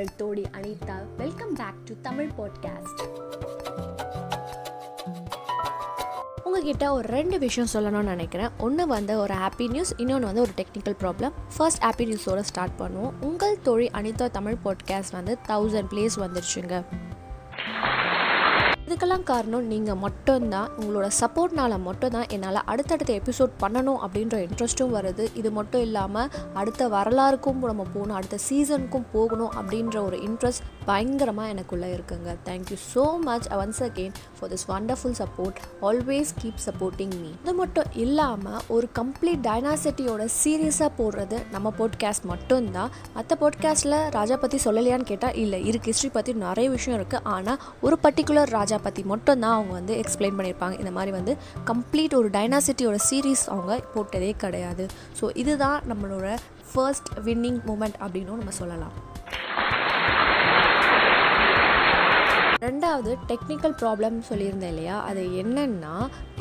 உங்கள் தோழி Anita. Welcome back to Tamil podcast உங்ககிட்ட ஒரு ரெண்டு விஷயம் சொல்லணும்னு நினைக்கிறேன். ஒன்று வந்து ஒரு ஹாப்பி நியூஸ் இன்னொன்று வந்து ஒரு டெக்னிக்கல் ப்ராப்ளம் ஃபர்ஸ்ட் ஹாப்பி நியூஸோட ஸ்டார்ட் பண்ணுவோம். உங்கள் தோழி அனிதா தமிழ் பாட்காஸ்ட் வந்து தௌசண்ட் ப்ளேஸ் வந்துருச்சுங்க. இதுக்கெல்லாம் காரணம் நீங்கள் மட்டும்தான். உங்களோட சப்போர்ட்னால மட்டும்தான் என்னால் அடுத்தடுத்த எபிசோட் பண்ணணும் அப்படின்ற இன்ட்ரெஸ்ட்டும் வருது. இது மட்டும் இல்லாமல் அடுத்த வரலாறுக்கும் நம்ம போகணும் அடுத்த சீசனுக்கும் போகணும் அப்படின்ற ஒரு இன்ட்ரெஸ்ட் பயங்கரமாக எனக்குள்ளே இருக்குங்க. Thank you so much once again for this wonderful support always keep supporting me இது மட்டும் இல்லாமல் ஒரு கம்ப்ளீட் டைனாசிட்டியோட சீரியஸாக போடுறது நம்ம போட்காஸ்ட் மட்டும்தான். மற்ற போட்காஸ்ட்டில் ராஜா பற்றி சொல்லலையான்னு கேட்டால் இல்லை இருக்குது ஹிஸ்ட்ரி பற்றி நிறைய விஷயம் இருக்குது ஆனால் ஒரு பர்டிகுலர் ராஜா பற்றி மட்டும்தான் அவங்க வந்து எக்ஸ்பிளைன் பண்ணியிருப்பாங்க. இந்த மாதிரி வந்து கம்ப்ளீட் ஒரு டைனாசிட்டியோட சீரீஸ் அவங்க போட்டதே கிடையாது. ஸோ இதுதான் நம்மளோட ஃபர்ஸ்ட் வின்னிங் மூமெண்ட் அப்படின்னும் நம்ம சொல்லலாம். ரெண்டாவது டெக்னிக்கல் ப்ராப்ளம் சொல்லியிருந்தேன் இல்லையா? அது என்னன்னா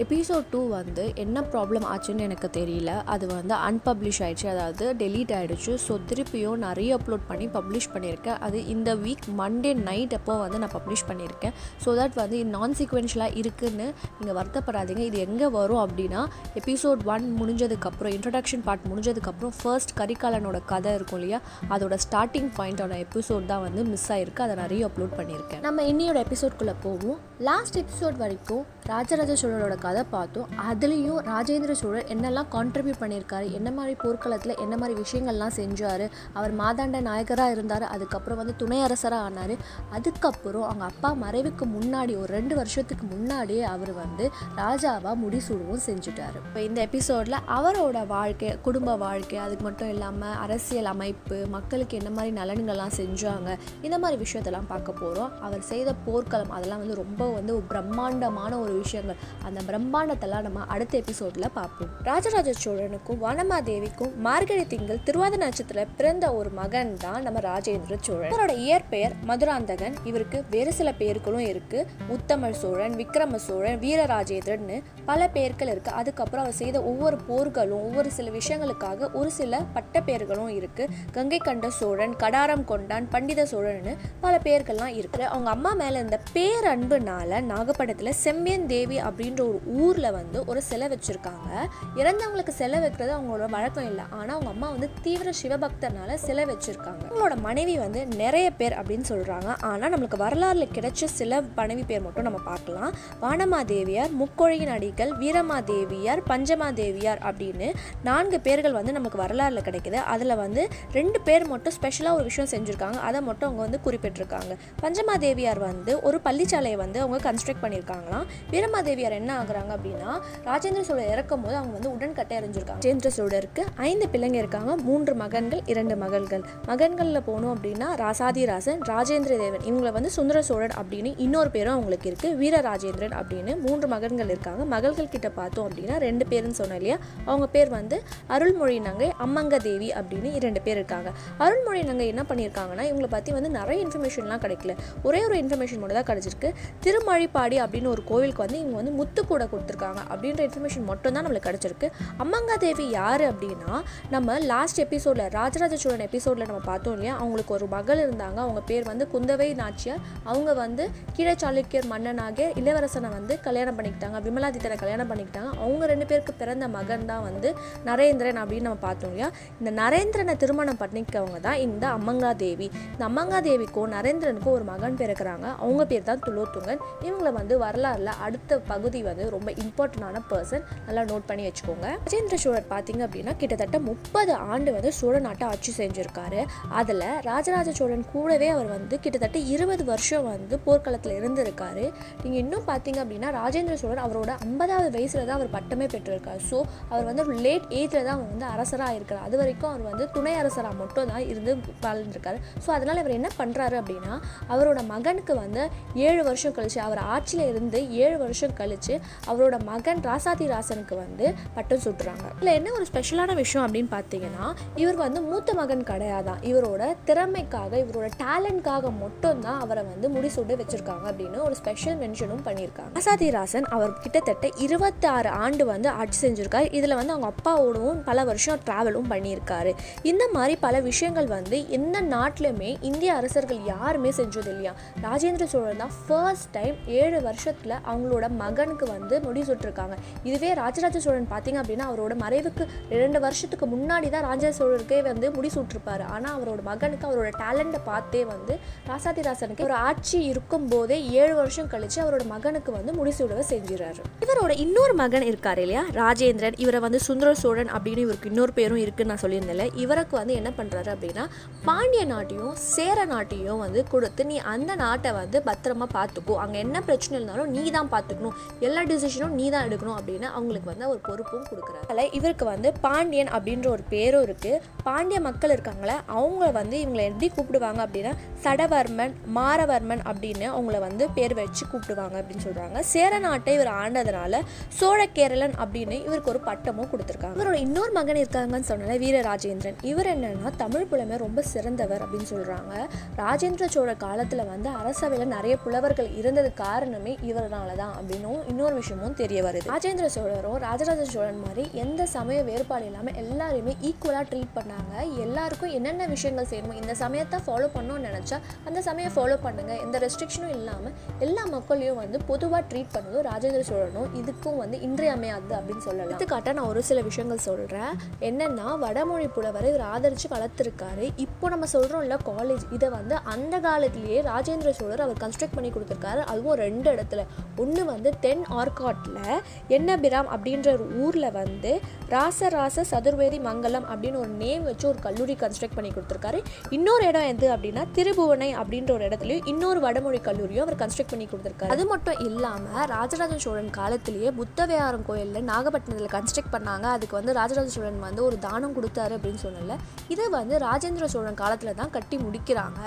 எபிசோட் டூ வந்து என்ன ப்ராப்ளம் ஆச்சுன்னு எனக்கு தெரியல. அது வந்து அன்பப்ளிஷ் ஆயிடுச்சு. அதாவது டெலீட் ஆகிடுச்சு ஸோ திருப்பியும் நிறைய அப்லோட் பண்ணி பப்ளிஷ் பண்ணியிருக்கேன். அது இந்த வீக் மண்டே நைட் அப்போ வந்து நான் பப்ளிஷ் பண்ணியிருக்கேன். ஸோ தட் வந்து இது நான் சீக்வென்ஷியலாக இருக்குதுன்னு நீங்கள் வருத்தப்படாதீங்க. இது எங்கே வரும் அப்படின்னா எபிசோட் ஒன் முடிஞ்சதுக்கப்புறம் இன்ட்ரடக்ஷன் பார்ட் முடிஞ்சதுக்கப்புறம் ஃபர்ஸ்ட் கரிகாலனோட கதை இருக்கும் இல்லையா? அதோட ஸ்டார்டிங் பாயிண்டோட எபிசோட் தான் வந்து மிஸ் ஆயிருக்கு. அதை நிறைய அப்லோட் பண்ணியிருக்கேன். நம்ம இனி இன்னையோட எபிசோட்குள்ளே போவோம். லாஸ்ட் எபிசோட் வரைக்கும் ராஜராஜ சோழரோட கதை பார்த்தோம். அதுலேயும் ராஜேந்திர சோழர் என்னெல்லாம் கான்ட்ரிபியூட் பண்ணியிருக்காரு என்ன மாதிரி போர்க்களத்தில் என்ன மாதிரி விஷயங்கள்லாம் செஞ்சார் அவர் மாதாண்ட நாயகராக இருந்தார் அதுக்கப்புறம் வந்து துணை அரசராக ஆனார். அதுக்கப்புறம் அவங்க அப்பா மறைவுக்கு முன்னாடி ஒரு ரெண்டு வருஷத்துக்கு முன்னாடியே அவர் வந்து ராஜாவாக முடிசூடவும் செஞ்சுட்டார். இப்போ இந்த எபிசோடில் அவரோட வாழ்க்கை குடும்ப வாழ்க்கை அதுக்கு மட்டும் இல்லாமல் அரசியல் அமைப்பு மக்களுக்கு என்ன மாதிரி நலன்கள்லாம் செஞ்சாங்க இந்த மாதிரி விஷயத்தெல்லாம் பார்க்க போகிறோம் அவர் செய்த போர்க்களம் அதெல்லாம் வந்து ரொம்ப வந்து ஒரு பிரம்மாண்டமான ஒரு விஷயங்கள். அந்த பிரம்மாண்டத்தெல்லாம் நம்ம அடுத்த எபிசோடில் பார்ப்போம். ராஜராஜ சோழனுக்கும் வனமாதேவிக்கும் மார்கழி திங்கள் திருவாத நட்சத்திரத்தில் பிறந்த ஒரு மகன் தான் நம்ம ராஜேந்திர சோழன். இவரோட இயற்பெயர் மதுராந்தகன். இவருக்கு வேறு சில பெயர்களும் இருக்கு. உத்தமர் சோழன் விக்ரம சோழன் வீரராஜேந்திரன்னு பல பெயர்கள் இருக்கு. அதுக்கப்புறம் அவர் செய்த ஒவ்வொரு போர்களும் ஒவ்வொரு சில விஷயங்களுக்காக ஒரு சில பட்ட பெயர்களும் இருக்கு. கங்கை கண்ட சோழன் கடாரம் கொண்டான் பண்டித சோழன்னு பல பெயர்கள்லாம் இருக்கு. அவங்க அம்மா மேல இருந்த பேரன்புனால நாகப்பட்டினத்துல செம்பியன் தேவி அப்படின்ற ஒரு ஊரில் வந்து ஒரு சிலை வச்சுருக்காங்க. இறந்தவங்களுக்கு சிலை வைக்கிறது அவங்களோட வழக்கம் இல்லை. ஆனால் அவங்க அம்மா வந்து தீவிர சிவபக்தனால சிலை வச்சுருக்காங்க. அவங்களோட மனைவி வந்து நிறைய பேர் அப்படின்னு சொல்கிறாங்க ஆனால் நம்மளுக்கு வரலாறுல கிடைச்ச சில மனைவி பேர் மட்டும் நம்ம பார்க்கலாம். வானமாதேவியார் முக்கொழியின் அடிகள் வீரமாதேவியார் பஞ்சமாதேவியார் அப்படின்னு நான்கு பேர்கள் வந்து நமக்கு வரலாறுல கிடைக்குது. அதில் வந்து ரெண்டு பேர் மட்டும் ஸ்பெஷலாக ஒரு விஷயம் செஞ்சுருக்காங்க. அதை மட்டும் அவங்க வந்து குறிப்பிட்டிருக்காங்க. பஞ்சமாதேவியார் வந்து ஒரு பள்ளிச்சாலையை வந்து அவங்க கன்ஸ்ட்ரக்ட் பண்ணியிருக்காங்களாம். வீரமாதேவியார் என்ன ஆகுறாங்க அப்படின்னா ராஜேந்திர சோழர் இறக்கும் போது அவங்க வந்து உடன்கட்டை அறிஞ்சிருக்காங்க. ராஜேந்திர சோழருக்கு ஐந்து பிள்ளைங்க இருக்காங்க. மூன்று மகன்கள் இரண்டு மகள்கள். மகன்களில் போனோம் அப்படின்னா ராசாதிராசன் ராஜேந்திர தேவன். இவங்களை வந்து சுந்தர சோழன் அப்படின்னு இன்னொரு பேரும் அவங்களுக்கு இருக்கு. வீரராஜேந்திரன் அப்படின்னு மூன்று மகன்கள் இருக்காங்க. மகள்கள் கிட்ட பார்த்தோம் அப்படின்னா ரெண்டு பேருன்னு சொன்னோம் இல்லையா? அவங்க பேர் வந்து அருள்மொழி நங்கை அம்மங்க தேவி அப்படின்னு இரண்டு பேர் இருக்காங்க. அருள்மொழி நங்கை என்ன பண்ணியிருக்காங்கன்னா இவங்களை பற்றி வந்து நிறைய இன்ஃபர்மேஷன்லாம் கிடைக்கல. ஒரே ஒரு இன்ஃபர்மேஷன் மட்டும் தான் கிடைச்சிருக்கு. திருமழிப்பாடி அப்படின்னு ஒரு கோவில் அம்மாவுக்கு வந்து இவங்க வந்து முத்து கூட கொடுத்துருக்காங்க அப்படின்ற இன்ஃபர்மேஷன் மட்டும் தான் நம்மளுக்கு கிடச்சிருக்கு. அம்மங்கா தேவி யார் அப்படின்னா நம்ம லாஸ்ட் எபிசோடில் ராஜராஜ சோழன் எபிசோடில் நம்ம பார்த்தோம் இல்லையா? அவங்களுக்கு ஒரு மகள் இருந்தாங்க. அவங்க பேர் வந்து குந்தவை நாச்சியார். அவங்க வந்து கீழ சாளுக்கியர் மன்னனாகிய இளவரசனை வந்து கல்யாணம் பண்ணிக்கிட்டாங்க. விமலாதித்தனை கல்யாணம் பண்ணிக்கிட்டாங்க. அவங்க ரெண்டு பேருக்கு பிறந்த மகன் தான் வந்து நரேந்திரன் அப்படின்னு நம்ம பார்த்தோம் இல்லையா? இந்த நரேந்திரனை திருமணம் பண்ணிக்கவங்க தான் இந்த அம்மங்கா தேவி இந்த அம்மங்கா தேவிக்கும் நரேந்திரனுக்கும் ஒரு மகன் பிறக்கிறாங்க. அவங்க பேர் தான் துளோத்துங்கன். இவங்களை வந்து வரலாறுல அடுத்த பகுதி வந்து ரொம்ப இம்பார்ட்டண்டான பர்சன் நல்லா நோட் பண்ணி வச்சுக்கோங்க. ராஜேந்திர சோழர் பார்த்தீங்க அப்படின்னா கிட்டத்தட்ட முப்பது ஆண்டு வந்து சோழ நாட்டை ஆட்சி செஞ்சுருக்காரு. அதில் ராஜராஜ சோழன் கூடவே அவர் வந்து கிட்டத்தட்ட இருபது வருஷம் வந்து போர்க்களத்தில் இருந்திருக்காரு. நீங்கள் இன்னும் பார்த்தீங்க அப்படின்னா ராஜேந்திர சோழர் அவரோட ஐம்பதாவது வயசில் தான் அவர் பட்டமே பெற்றிருக்கார். ஸோ அவர் வந்து ஒரு லேட் ஏஜில் தான் அவர் வந்து அரசராக இருக்கிறார். அது வரைக்கும் அவர் வந்து துணை அரசராக மட்டும் தான் இருந்து வாழ்ந்துருக்காரு. ஸோ அதனால் இவர் என்ன பண்ணுறாரு அப்படின்னா அவரோட மகனுக்கு வந்து ஏழு வருஷம் கழிச்சு அவர் ஆட்சியில் இருந்து ஏழு வருஷம் கழித்து அவரோட மகன் ராசாதி ராசனுக்கு வந்து பட்டம் சுட்டுறாங்க. இதில் என்ன ஒரு ஸ்பெஷலான விஷயம் அப்படின்னு பார்த்தீங்கன்னா இவர் வந்து மூத்த மகன் கிடையாதான். இவரோட திறமைக்காக இவரோட டேலண்ட்காக மட்டும்தான் அவரை வந்து முடிசூட வச்சிருக்காங்க அப்படின்னு ஒரு ஸ்பெஷல் மென்ஷனும் பண்ணியிருக்காங்க. ராசாதி ராசன் அவர் கிட்டத்தட்ட இருபத்தாறு ஆண்டு வந்து ஆட்சி செஞ்சுருக்கார். இதில் வந்து அவங்க அப்பாவோடவும் பல வருஷம் ட்ராவலும் பண்ணியிருக்காரு. இந்த மாதிரி பல விஷயங்கள் வந்து எந்த நாட்டிலுமே இந்திய அரசர்கள் யாருமே செஞ்சது இல்லையா ராஜேந்திர சோழன் தான் ஃபர்ஸ்ட் டைம் ஏழு வருஷத்தில் அவங்களோட மகனுக்கு வந்து முடி சுட்டிருக்காங்க. இதுவே ராஜராஜ சோழன் பார்த்தீங்க அப்படின்னா அவரோட மறைவுக்கு ரெண்டு வருஷத்துக்கு முன்னாடி தான் ராஜராஜ சோழருக்கே வந்து முடி சுட்டிருப்பாரு. ஆனால் அவரோட மகனுக்கு அவரோட டேலண்ட்டை பார்த்தே வந்து ராசாதிராசனுக்கு ஒரு ஆட்சி இருக்கும் போதே ஏழு வருஷம் கழிச்சு அவரோட மகனுக்கு வந்து முடிசூடவை செஞ்சிடறாரு. இவரோட இன்னொரு மகன் இருக்காரு இல்லையா? ராஜேந்திரன். இவரை வந்து சுந்தர சோழன் அப்படின்னு இவருக்கு இன்னொரு பேரும் இருக்குன்னு நான் சொல்லியிருந்தேன் இவருக்கு வந்து என்ன பண்ணுறாரு அப்படின்னா பாண்டிய நாட்டையும் சேர நாட்டையும் வந்து கொடுத்து நீ அந்த நாட்டை வந்து பத்திரமா பார்த்துக்கோ அங்கே என்ன பிரச்சனை இருந்தாலும் நீ தான் பார்த்துக்கணும். எல்லா டிசிஷனும் நீ தான் எடுக்கணும் அப்படின்னு அவங்களுக்கு வந்து ஒரு பொறுப்பும் கொடுக்குறாரு. அதில் இவருக்கு வந்து பாண்டியன் அப்படின்ற ஒரு பேரும் இருக்குது பாண்டிய மக்கள் இருக்காங்களே அவங்கள வந்து இவங்களை எப்படி கூப்பிடுவாங்க அப்படின்னா சடவர்மன் மாரவர்மன் அப்படின்னு அவங்கள வந்து பேர் வச்சு கூப்பிடுவாங்க அப்படின்னு சொல்கிறாங்க சேர நாட்டை இவர் ஆண்டதுனால சோழ கேரளன் அப்படின்னு இவருக்கு ஒரு பட்டமும் கொடுத்துருக்காங்க. இவரோட இன்னொரு மகன் இருக்காங்கன்னு சொன்னால வீரராஜேந்திரன். இவர் என்னன்னா தமிழ் புலமை ரொம்ப சிறந்தவர் அப்படின்னு சொல்கிறாங்க ராஜேந்திர சோழ காலத்தில் வந்து அரசவையில் நிறைய புலவர்கள் இருந்தது காரணமே இவரால் தான் அப்படின்னும் இன்னொரு விஷயமும் தெரிய வருது. ராஜேந்திர சோழரும் ராஜராஜ சோழன் மாதிரி எந்த சமய வேறுபாடு இல்லாமல் எல்லாரையுமே ஈக்குவலாக ட்ரீட் பண்ணாங்க. எல்லாருக்கும் என்னென்ன விஷயங்கள் செய்யணுமோ இந்த சமயத்தை ஃபாலோ பண்ணணும்னு நினச்சா அந்த சமயம் ஃபாலோ பண்ணுங்க. எந்த ரெஸ்ட்ரிக்ஷனும் இல்லாமல் எல்லா மக்களையும் வந்து பொதுவாக ட்ரீட் பண்ணதும் ராஜேந்திர சோழனும் இதுக்கும் வந்து இன்றியமையாது அப்படின்னு சொல்லலாம். எடுத்துக்காட்ட நான் ஒரு சில விஷயங்கள் சொல்கிறேன் என்னென்னா வடமொழி புலவரை இவர் ஆதரித்து வளர்த்துருக்காரு. இப்போ நம்ம சொல்கிறோம்ல காலேஜ் இதை வந்து அந்த காலத்திலேயே ராஜேந்திர சோழர் அவர் கன்ஸ்ட்ரக்ட் பண்ணி கொடுத்துருக்காரு. அதுவும் ரெண்டு இடத்துல. ஒன்று வந்து தென் ஆர்காட்டில் என்னபிராம் அப்படின்ற ஒரு ஊரில் வந்து ராசராச சதுர்வேதி மங்கலம் அப்படின்னு ஒரு நேம் வச்சு ஒரு கல்லூரி கன்ஸ்ட்ரக்ட் பண்ணி கொடுத்துருக்காரு. இன்னொரு இடம் எது அப்படின்னா திருபுவனை அப்படின்ற ஒரு இடத்துலையும் இன்னொரு வடமொழி கல்லூரியும் அவர் கன்ஸ்ட்ரக்ட் பண்ணி கொடுத்துருக்காரு. அது மட்டும் இல்லாமல் ராஜராஜ சோழன் காலத்திலேயே புத்தவியாரம் கோயிலில் நாகப்பட்டினத்தில் கன்ஸ்ட்ரக்ட் பண்ணாங்க. அதுக்கு வந்து ராஜராஜ சோழன் வந்து ஒரு தானம் கொடுத்தாரு அப்படின்னு சொன்னல இதை வந்து ராஜேந்திர சோழன் காலத்தில் தான் கட்டி முடிக்கிறாங்க.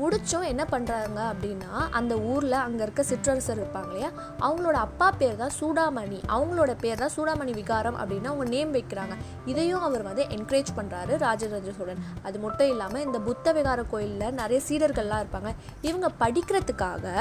முடிச்சோம் என்ன பண்ணுறாங்க அப்படின்னா அந்த ஊரில் அங்கே இருக்க சிற்றரசர் இருப்பாங்க இல்லையா? அவங்களோட அப்பா பேர் தான் சூடாமணி. அவங்களோட பேர் தான் சூடாமணி விகாரம் அப்படின்னு அவங்க நேம் வைக்கிறாங்க. இதையும் அவர் வந்து என்கரேஜ் பண்ணுறாரு ராஜராஜ சோழன் அது மட்டும் இல்லாமல் இந்த புத்த விகார கோயிலில் நிறைய சீடர்கள்லாம் இருப்பாங்க. இவங்க படிக்கிறதுக்காக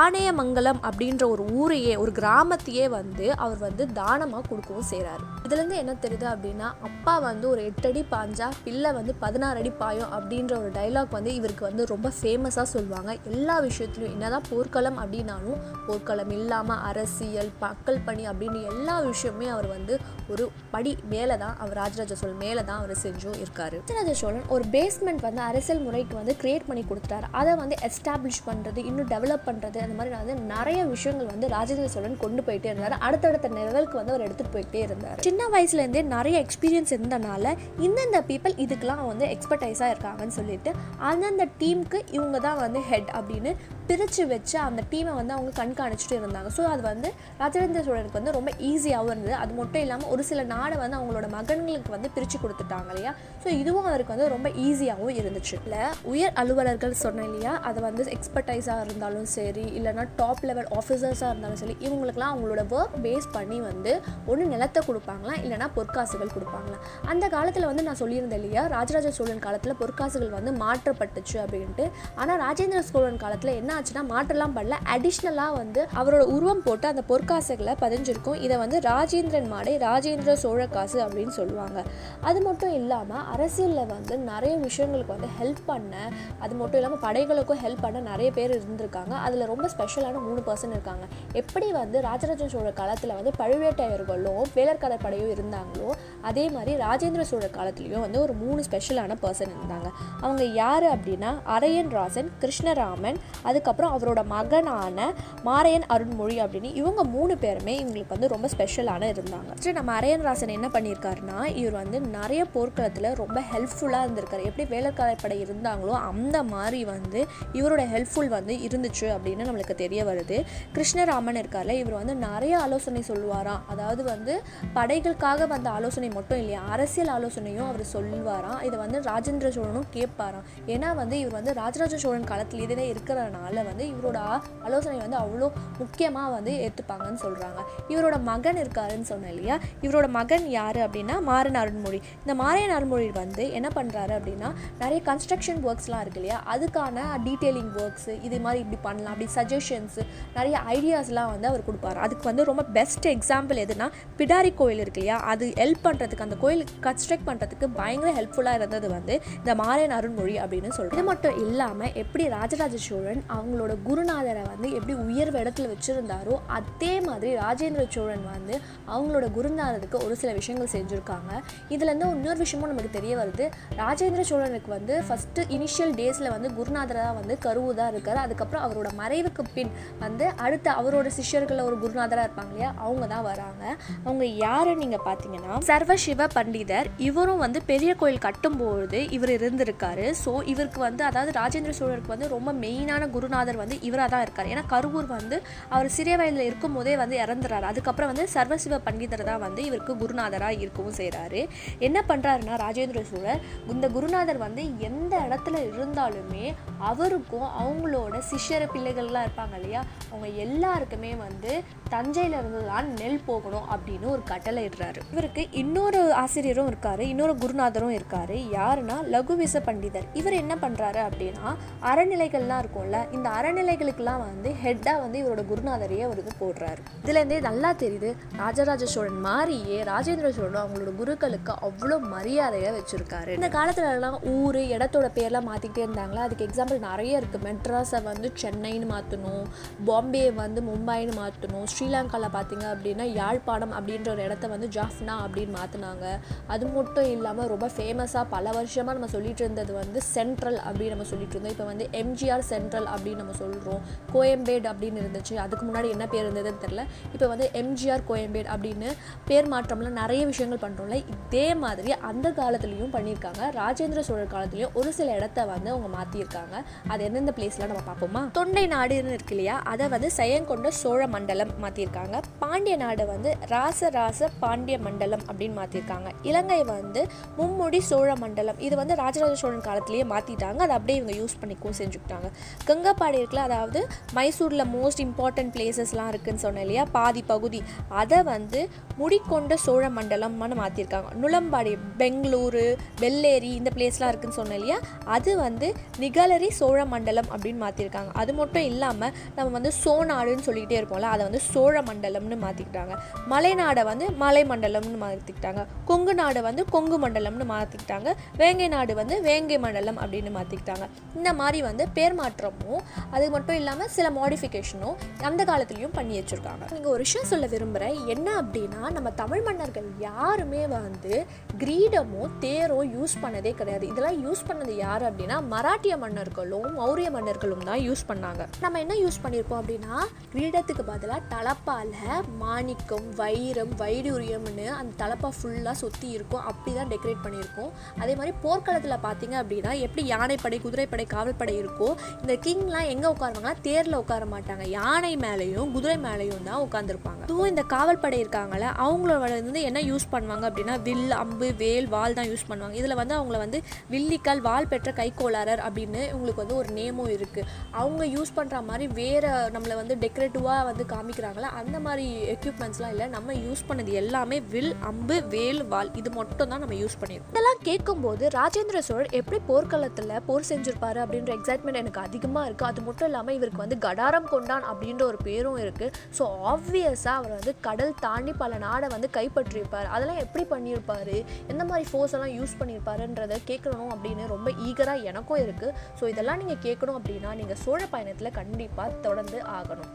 ஆணையமங்கலம் அப்படின்ற ஒரு ஊரையே ஒரு கிராமத்தையே வந்து அவர் வந்து தானமாக கொடுக்கவும் செய்கிறாரு இதுலேருந்து என்ன தெரியுது அப்படின்னா அப்பா வந்து ஒரு எட்டடி பாஞ்சா பிள்ளை வந்து பதினாறு அடி பாயும் அப்படின்ற ஒரு டைலாக் வந்து இவருக்கு வந்து ரொம்ப ஃபேமஸாக சொல்லுவாங்க. எல்லா விஷயத்துலையும் என்னதான் போர்க்களம் அப்படின்னாலும் போர்க்களம் இல்லாமல் அரசியல் மக்கள் பணி அப்படின்னு எல்லா விஷயமே அவர் வந்து ஒரு படி மேலே தான் அவர் ராஜராஜ சோழன் மேலே தான் அவர் செஞ்சும் இருக்காரு. ராஜராஜ சோழன் ஒரு பேஸ்மெண்ட் வந்து அரசியல் முறைக்கு வந்து கிரியேட் பண்ணி கொடுத்துட்டாரு. அதை வந்து எஸ்டாப்ளிஷ் பண்ணுறது இன்னும் டெவலப் பண்ணுறது அந்த மாதிரி வந்து நிறைய விஷயங்கள் வந்து ராஜராஜ சோழன் கொண்டு போயிட்டே இருந்தார். அடுத்தடுத்த லெவலுக்கு வந்து அவர் எடுத்துகிட்டு போயிட்டே இருந்தார். சின்ன வயசுலேருந்தே நிறைய எக்ஸ்பீரியன்ஸ் இருந்தனால இந்தந்த பீப்புள் இதுக்கெலாம் வந்து எக்ஸ்பர்டைஸாக இருக்காங்கன்னு சொல்லிட்டு அந்தந்த டீமுக்கு இவங்க தான் வந்து ஹெட் அப்படின்னு பிரித்து வச்சு அந்த டீமை வந்து அவங்க கண்காணிச்சுட்டு இருந்தாங்க ஸோ அது வந்து ராஜேந்திர சோழனுக்கு வந்து ரொம்ப ஈஸியாகவும் இருந்தது. அது மட்டும் இல்லாமல் ஒரு சில நாடை வந்து அவங்களோட மகன்களுக்கு வந்து பிரித்து கொடுத்துட்டாங்க இல்லையா? ஸோ இதுவும் அவருக்கு வந்து ரொம்ப ஈஸியாகவும் இருந்துச்சு. இல்லை உயர் அலுவலர்கள் சொன்னேன் இல்லையா? அது வந்து எக்ஸ்பர்டைஸாக இருந்தாலும் சரி இல்லைனா டாப் லெவல் ஆஃபீஸர்ஸாக இருந்தாலும் சரி இவங்களுக்குலாம் அவங்களோட ஒர்க் பேஸ் பண்ணி வந்து ஒன்று நிலத்தை கொடுப்பாங்களாம் இல்லைனா பொற்காசுகள் கொடுப்பாங்களாம் அந்த காலத்தில் வந்து நான் சொல்லியிருந்தேன் இல்லையா? ராஜராஜ சோழன் காலத்தில் பொற்காசுகள் வந்து மாற்றப்பட்டுச்சு அப்படின்ட்டு. ஆனால் ராஜேந்திர சோழன் காலத்தில் என்ன ஆச்சுன்னா மாற்றலாம் பண்ணல. அடிஷ்னலாக வந்து அவரோட உருவம் போட்டு அந்த பொற்காசுகளை பதிஞ்சிருக்கும். இதை வந்து ராஜேந்திரன் மாடை ராஜேந்திர சோழ காசு அப்படின்னு சொல்லுவாங்க. அது மட்டும் இல்லாமல் அரசியலில் வந்து நிறைய விஷயங்களுக்கு வந்து ஹெல்ப் பண்ண அது மட்டும் இல்லாமல் படைகளுக்கும் ஹெல்ப் பண்ண நிறைய பேர் இருந்திருக்காங்க. அதில் ரொம்ப ஸ்பெஷலான மூணு பர்சன் இருக்காங்க. எப்படி வந்து ராஜராஜ சோழ காலத்தில் வந்து பழுவேட்டையர்களும் வேலர் கடற்படையும் இருந்தாங்களோ அதே மாதிரி ராஜேந்திர சோழ காலத்துலேயும் வந்து ஒரு மூணு ஸ்பெஷலான பர்சன் இருந்தாங்க. அவங்க யார் அப்படின்னா அரையன் ராசன் கிருஷ்ணராமன் அதுக்கப்புறம் அவரோட மகனான மாரையன் அருண் மொழி அப்படின்னு இவங்க மூணு பேருமே இவங்களுக்கு வந்து ரொம்ப ஸ்பெஷலான இருந்தாங்க. சரி நம்ம அரையன் ராசன் என்ன பண்ணியிருக்காருன்னா இவர் வந்து நிறைய போர்க்களத்தில் ரொம்ப ஹெல்ப்ஃபுல்லாக இருந்திருக்காரு. எப்படி வேலைக்காரப்படை இருந்தாங்களோ அந்த மாதிரி வந்து இவரோட ஹெல்ப்ஃபுல் வந்து இருந்துச்சு அப்படின்னு நம்மளுக்கு தெரிய வருது. கிருஷ்ணராமன் இருக்கார்ல இவர் வந்து நிறைய ஆலோசனை சொல்லுவாராம் அதாவது வந்து படைகளுக்காக வந்த ஆலோசனை மட்டும் இல்லையா? அரசியல் ஆலோசனையும் அவர் சொல்லுவாராம் இதை வந்து ராஜேந்திர சோழனும் கேட்பாராம். ஏன்னா வந்து இவர் வந்து ராஜராஜ சோழன் காலத்தில் இதே இருக்கிறனால வந்து இவரோட ஆலோசனை வந்து அவ்வளோ முக்கியம் முக்கியமாக வந்து ஏற்றுப்பாங்கன்னு சொல்கிறாங்க இவரோட மகன் இருக்காருன்னு சொன்னேன் இல்லையா? இவரோட மகன் யார் அப்படின்னா மாறன் அருண்மொழி இந்த மாறன் அருண்மொழி வந்து என்ன பண்ணுறாரு அப்படின்னா நிறைய கன்ஸ்ட்ரக்ஷன் ஒர்க்ஸ்லாம் இருக்கு இல்லையா? அதுக்கான டீட்டெயிலிங் ஒர்க்ஸு இது மாதிரி இப்படி பண்ணலாம் அப்படி சஜஷன்ஸ் நிறைய ஐடியாஸ்லாம் வந்து அவர் கொடுப்பாரு. அதுக்கு வந்து ரொம்ப பெஸ்ட் எக்ஸாம்பிள் எதுனா பிடாரி கோயில் இருக்கு இல்லையா? அது ஹெல்ப் பண்ணுறதுக்கு அந்த கோயில் கன்ஸ்ட்ரக்ட் பண்ணுறதுக்கு பயங்கர ஹெல்ப்ஃபுல்லாக இருந்தது வந்து இந்த மாறன் அருண்மொழி அப்படின்னு சொல்கிறேன் இது மட்டும் இல்லாமல் எப்படி ராஜராஜ சோழன் அவங்களோட குருநாதரை வந்து எப்படி உயர்வு இடத்துல வச்சு வச்சுருந்தாரோ அதே மாதிரி ராஜேந்திர சோழன் வந்து அவங்களோட குருநாதருக்கு ஒரு சில விஷயங்கள் செஞ்சுருக்காங்க. இதுலேருந்து இன்னொரு விஷயமும் நமக்கு தெரிய வருது. ராஜேந்திர சோழனுக்கு வந்து ஃபஸ்ட்டு இனிஷியல் டேஸில் வந்து குருநாதராக வந்து கருவு தான் இருக்கார். அதுக்கப்புறம் அவரோட மறைவுக்கு பின் வந்து அடுத்த அவரோட சிஷ்யர்களில் ஒரு குருநாதராக இருப்பாங்க இல்லையா அவங்க தான் வராங்க. அவங்க யாருன்னு நீங்கள் பார்த்தீங்கன்னா சர்வசிவ பண்டிதர். இவரும் வந்து பெரிய கோயில் கட்டும்போது இவர் இருந்திருக்காரு. ஸோ இவருக்கு வந்து அதாவது ராஜேந்திர சோழருக்கு வந்து ரொம்ப மெயினான குருநாதர் வந்து இவராக தான் இருக்கார். ஏன்னா கருவூர் வந்து அவர் அவர் சிறிய வயதில் இருக்கும் போதே வந்து இறந்துறாரு. அதுக்கப்புறம் வந்து சர்வசிவ பண்டிதர் தான் வந்து இவருக்கு குருநாதராக இருக்கவும் செய்கிறாரு என்ன பண்ணுறாருன்னா ராஜேந்திர சோழர் இந்த குருநாதர் வந்து எந்த இடத்துல இருந்தாலுமே அவருக்கும் அவங்களோட சிஷ்யர பிள்ளைகள்லாம் இருப்பாங்க இல்லையா? அவங்க எல்லாருக்குமே வந்து தஞ்சையில இருந்து தான் நெல் போகணும் அப்படின்னு ஒரு கட்டளை இடுறாரு. இவருக்கு இன்னொரு ஆசிரியரும் இருக்காரு இன்னொரு குருநாதரும் இருக்காரு. யாருன்னா லகுவிச பண்டிதர். இவர் என்ன பண்றாரு அப்படின்னா அறநிலைகள்லாம் இருக்கும்ல இந்த அறநிலைகளுக்கெல்லாம் வந்து ஹெட்டா வந்து இவரோட குருநாதரையே அவர் போடுறாரு. இதுல இருந்தே நல்லா தெரியுது ராஜராஜ சோழன் மாதிரியே ராஜேந்திர சோழன் அவங்களோட குருக்களுக்கு அவ்வளோ மரியாதையை வச்சிருக்காரு. இந்த காலத்துல எல்லாம் ஊர் இடத்தோட பேர்லாம் மாத்திக்கிட்டே இருந்தாங்களா? அதுக்கு எக்ஸாம்பிள் நிறைய இருக்கு. மெட்ராஸை வந்து சென்னைன்னு மாற்றணும் பாம்பே வந்து மும்பைன்னு மாற்றணும் ஸ்ரீலங்காவில் பார்த்தீங்க அப்படின்னா யாழ்ப்பாணம் அப்படின்ற ஒரு இடத்த வந்து ஜாஃப்னா அப்படின்னு மாற்றினாங்க அது மட்டும் இல்லாமல் ரொம்ப ஃபேமஸாக பல வருஷமாக நம்ம சொல்லிட்டு இருந்தது வந்து சென்ட்ரல் அப்படின்னு நம்ம சொல்லிட்டு இருந்தோம். இப்போ வந்து எம்ஜிஆர் சென்ட்ரல் அப்படின்னு நம்ம சொல்கிறோம் கோயம்பேடு அப்படின்னு இருந்துச்சு. அதுக்கு முன்னாடி என்ன பேர் இருந்ததுன்னு தெரில இப்போ வந்து எம்ஜிஆர் கோயம்பேடு அப்படின்னு பேர் மாற்றம்லாம் நிறைய விஷயங்கள் பண்ணுறோம்ல இதே மாதிரி அந்த காலத்துலேயும் பண்ணியிருக்காங்க. ராஜேந்திர சோழர் காலத்துலேயும் ஒரு சில இடத்த வந்து அவங்க மாற்றியிருக்காங்க அது எந்தெந்த பிளேஸ்லாம் நம்ம பார்ப்போமா? தொண்டை நாடுன்னு இருக்கு இல்லையா? அதை வந்து செயங்கொண்ட சோழ மண்டலம் மாற்றிருக்காங்க பாண்டிய நாடு வந்து ராசராச பாண்டிய மண்டலம் அப்படின்னு மாற்றிருக்காங்க இலங்கை வந்து மும்முடி சோழ மண்டலம். இது வந்து ராஜராஜ சோழன் காலத்திலேயே மாற்றிட்டாங்க அதை அப்படியே இவங்க யூஸ் பண்ணிக்கவும் செஞ்சுக்கிட்டாங்க. கங்கப்பாடி இருக்குல்ல அதாவது மைசூரில் மோஸ்ட் இம்பார்ட்டன்ட் பிளேசஸ்லாம் இருக்குதுன்னு சொன்னேன் இல்லையா? பாதி பகுதி. அதை வந்து முடிக்கொண்ட சோழ மண்டலம்னு மாற்றிருக்காங்க நுளம்பாடி பெங்களூரு வெள்ளேரி இந்த பிளேஸ்லாம் இருக்குன்னு சொன்னேன் இல்லையா? அது வந்து நிகழரி சோழ மண்டலம் அப்படின்னு மாற்றிருக்காங்க அது மட்டும் இல்லாமல் நம்ம வந்து சோநாடுன்னு சொல்லிக்கிட்டே இருப்போம்ல அதை வந்து சோழ மண்டலம்னு மாற்றிக்கிட்டாங்க மலைநாடை வந்து மலை மண்டலம்னு மாற்றிக்கிட்டாங்க கொங்கு நாடு வந்து கொங்கு மண்டலம்னு மாற்றிக்கிட்டாங்க வேங்கை நாடு வந்து வேங்கை மண்டலம் அப்படின்னு மாற்றிக்கிட்டாங்க இந்த மாதிரி வந்து பேர் மாற்றமும் அது மட்டும் இல்லாமல் சில மாடிஃபிகேஷனும் அந்த காலத்துலேயும் பண்ணி வச்சுருக்காங்க. நீங்கள் ஒரு விஷயம் சொல்ல விரும்புகிறேன் என்ன அப்படின்னா நம்ம தமிழ் மன்னர்கள் யாருமே வந்து கிரீடமோ தேரோ யூஸ் பண்ணதே கிடையாது. இதெல்லாம் யூஸ் பண்ணது யார் அப்படின்னா மராட்டிய மன்னர்களும் மௌரிய மன்னர்களும் தான் யூஸ் பண்ணாங்க. நம்ம என்ன யூஸ் பண்ணியிருப்போம் அப்படின்னா கிரீடத்துக்கு பதிலாக தலப்பால் மாணிக்கம் வைரம் வைடூரியம்னு அந்த தலப்பா ஃபுல்லாக சுற்றி இருக்கும். அப்படி தான் டெக்கரேட் பண்ணியிருக்கோம். அதே மாதிரி போர்க்களத்தில் பார்த்தீங்க அப்படின்னா எப்படி யானைப்படை குதிரைப்படை காவல்படை இருக்கோ இந்த கிங்லாம் எங்கே உட்காருவாங்கன்னா தேரில் உட்கார மாட்டாங்க. யானை மேலேயும் குதிரை மேலேயும் தான் உட்காந்துருப்பாங்க இதுவும் இந்த காவல்படை இருக்காங்கள அவங்களோட வந்து என்ன யூஸ் பண்ணுவாங்க அப்படின்னா வில் அம்பு வேல் வாள் தான் யூஸ் பண்ணுவாங்க. இதில் வந்து அவங்கள வந்து வில்லிக்கால் வாள் பெற்ற கைக்கோளாரர் அப்படின்னு உங்களுக்கு வந்து ஒரு நேமும் இருக்குது அவங்க யூஸ் பண்ணுற மாதிரி வேறு நம்மளை வந்து டெக்கரேட்டிவாக வந்து காமிக்கிறாங்க. காமிக்கிறாங்களா அந்த மாதிரி எக்யூப்மெண்ட்ஸ்லாம் இல்லை. நம்ம யூஸ் பண்ணது எல்லாமே வில் அம்பு வேல் வாள் இது மட்டும் தான் நம்ம யூஸ் பண்ணியிருக்கோம் இதெல்லாம் கேட்கும்போது ராஜேந்திர சோழர் எப்படி போர்க்களத்தில் போர் செஞ்சுருப்பாரு அப்படின்ற எக்ஸைட்மெண்ட் எனக்கு அதிகமாக இருக்குது அது மட்டும் இல்லாமல் இவருக்கு வந்து கடாரம் கொண்டான் அப்படின்ற ஒரு பேரும் இருக்குது ஸோ ஆப்வியஸாக அவர் வந்து கடல் தாண்டி பல நாடை வந்து கைப்பற்றியிருப்பார் அதெல்லாம் எப்படி பண்ணியிருப்பார் எந்த மாதிரி ஃபோர்ஸ் எல்லாம் யூஸ் பண்ணியிருப்பாருன்றதை கேட்கணும் அப்படின்னு ரொம்ப ஈகராக எனக்கும் இருக்குது ஸோ இதெல்லாம் நீங்கள் கேட்கணும் அப்படின்னா நீங்கள் சோழ பயணத்தில் கண்டிப்பாக தொடர்ந்து ஆகணும்.